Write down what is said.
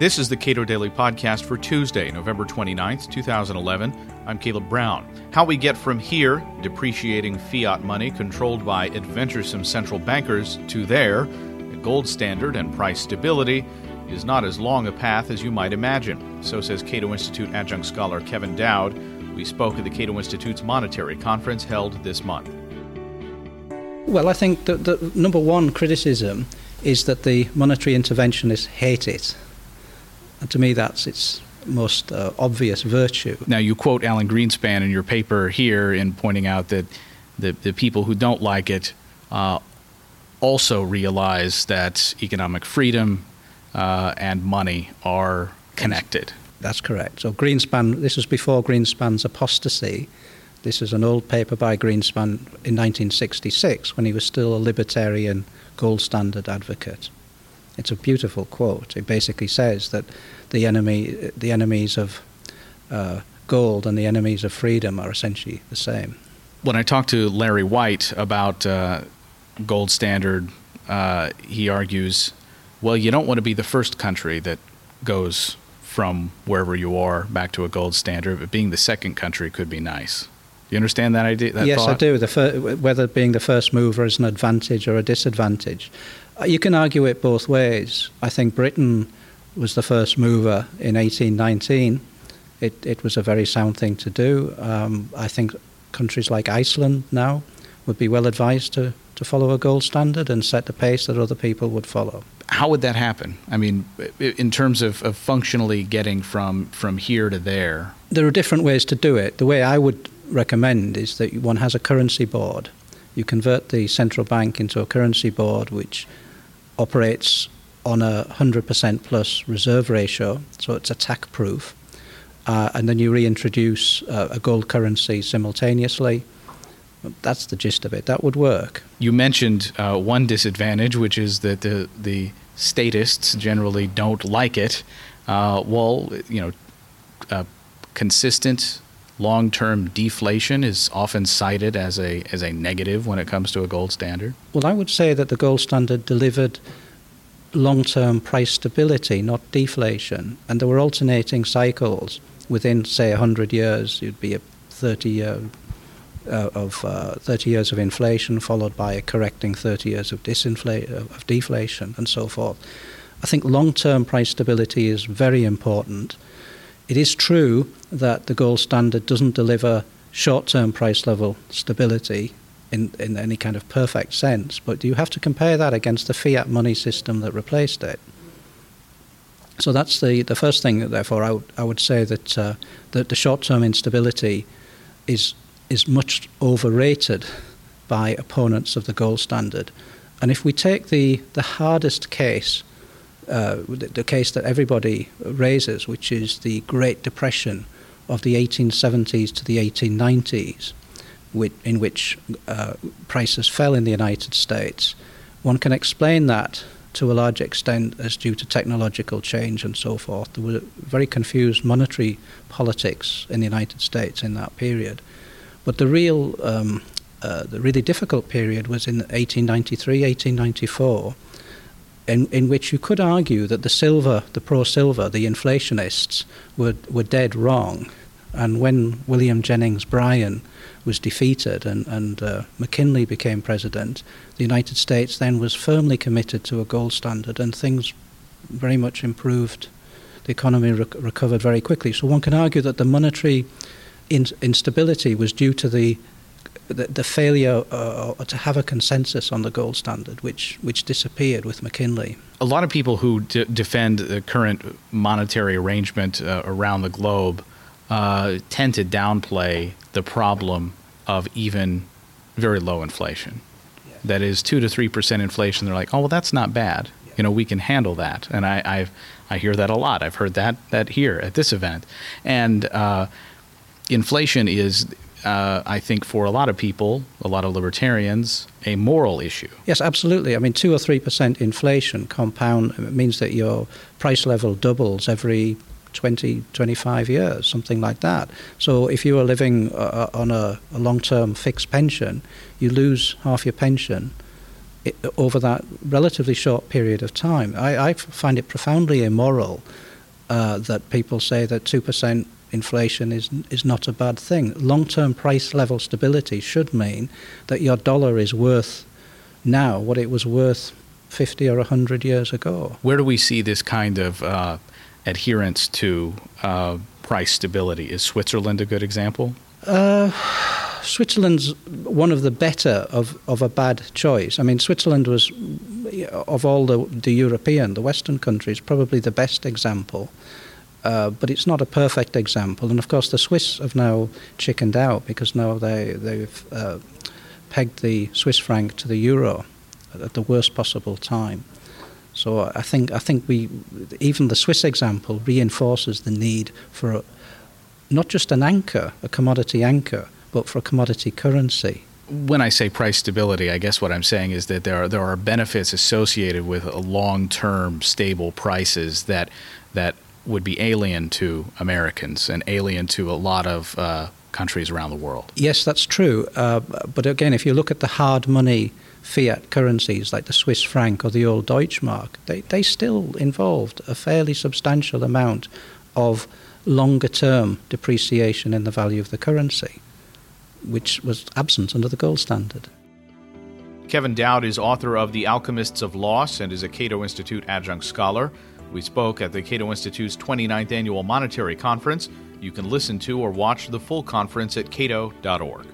This is the Cato Daily Podcast for Tuesday, November 29th, 2011. I'm Caleb Brown. How we get from here, depreciating fiat money controlled by adventuresome central bankers, to there, a gold standard and price stability, is not as long a path as you might imagine. So says Cato Institute adjunct scholar Kevin Dowd. We spoke at the Cato Institute's monetary conference held this month. Well, I think that the number one criticism is that the monetary interventionists hate it. And to me, that's its most uh, obvious virtue. Now, you quote Alan Greenspan in your paper here in pointing out that the, the people who don't like it uh, also realize that economic freedom uh, and money are connected. That's correct. So, Greenspan, this was before Greenspan's apostasy. This is an old paper by Greenspan in 1966 when he was still a libertarian gold standard advocate. It's a beautiful quote. It basically says that the enemy, the enemies of uh, gold and the enemies of freedom are essentially the same. When I talked to Larry White about uh, gold standard, uh, he argues, well, you don't want to be the first country that goes from wherever you are back to a gold standard, but being the second country could be nice. You understand that idea? That yes, thought? I do. Fir- whether being the first mover is an advantage or a disadvantage. Uh, you can argue it both ways. I think Britain was the first mover in 1819. It, it was a very sound thing to do. Um, I think countries like Iceland now would be well advised to, to follow a gold standard and set the pace that other people would follow. How would that happen? I mean, in terms of, of functionally getting from, from here to there? There are different ways to do it. The way I would recommend is that one has a currency board. You convert the central bank into a currency board which operates on a 100% plus reserve ratio, so it's attack proof. Uh, and then you reintroduce uh, a gold currency simultaneously. That's the gist of it. That would work. You mentioned uh, one disadvantage, which is that the, the statists generally don't like it. Uh, well, you know, uh, consistent long-term deflation is often cited as a as a negative when it comes to a gold standard? Well, I would say that the gold standard delivered long-term price stability, not deflation, and there were alternating cycles within, say, 100 years. You'd be a 30 year uh, of uh, 30 years of inflation, followed by a correcting 30 years of, disinfla- of deflation, and so forth. I think long-term price stability is very important it is true that the gold standard doesn't deliver short term price level stability in, in any kind of perfect sense, but you have to compare that against the fiat money system that replaced it. So that's the, the first thing, therefore, I would, I would say that, uh, that the short term instability is, is much overrated by opponents of the gold standard. And if we take the, the hardest case, uh, the, the, case that everybody raises, which is the Great Depression of the 1870s to the 1890s, with, in which uh, prices fell in the United States. One can explain that to a large extent as due to technological change and so forth. There were very confused monetary politics in the United States in that period. But the real, um, uh, the really difficult period was in 1893, 1894 in, in which you could argue that the silver, the pro-silver, the inflationists were, were dead wrong. And when William Jennings Bryan was defeated and, and uh, McKinley became president, the United States then was firmly committed to a gold standard and things very much improved. The economy rec- recovered very quickly. So one can argue that the monetary in- instability was due to the the, the failure uh, to have a consensus on the gold standard, which which disappeared with McKinley. A lot of people who d- defend the current monetary arrangement uh, around the globe uh, tend to downplay the problem of even very low inflation. Yeah. That is two to three percent inflation. They're like, oh well, that's not bad. Yeah. You know, we can handle that. And I I've, I hear that a lot. I've heard that that here at this event, and uh, inflation is uh, I think for a lot of people, a lot of libertarians, a moral issue. Yes, absolutely. I mean, two or three percent inflation compound means that your price level doubles every 20, 25 years, something like that. So if you are living uh, uh on a, a long-term fixed pension, you lose half your pension over that relatively short period of time. I, I find it profoundly immoral uh, that people say that 2% inflation is, is not a bad thing. Long term price level stability should mean that your dollar is worth now what it was worth 50 or 100 years ago. Where do we see this kind of uh, adherence to uh, price stability? Is Switzerland a good example? Uh, Switzerland's one of the better of, of a bad choice. I mean, Switzerland was, of all the, the European, the Western countries, probably the best example. Uh, but it's not a perfect example. And of course, the Swiss have now chickened out because now they, they've uh, pegged the Swiss franc to the euro at the worst possible time. So I think I think we even the Swiss example reinforces the need for a, not just an anchor, a commodity anchor, but for a commodity currency. When I say price stability, I guess what I'm saying is that there are there are benefits associated with long-term stable prices that that would be alien to Americans and alien to a lot of uh, countries around the world. Yes, that's true. Uh, but again, if you look at the hard money fiat currencies like the Swiss franc or the old Deutschmark, they, they still involved a fairly substantial amount of longer term depreciation in the value of the currency, which was absent under the gold standard. Kevin Dowd is author of The Alchemists of Loss and is a Cato Institute adjunct scholar. We spoke at the Cato Institute's 29th Annual Monetary Conference. You can listen to or watch the full conference at cato.org.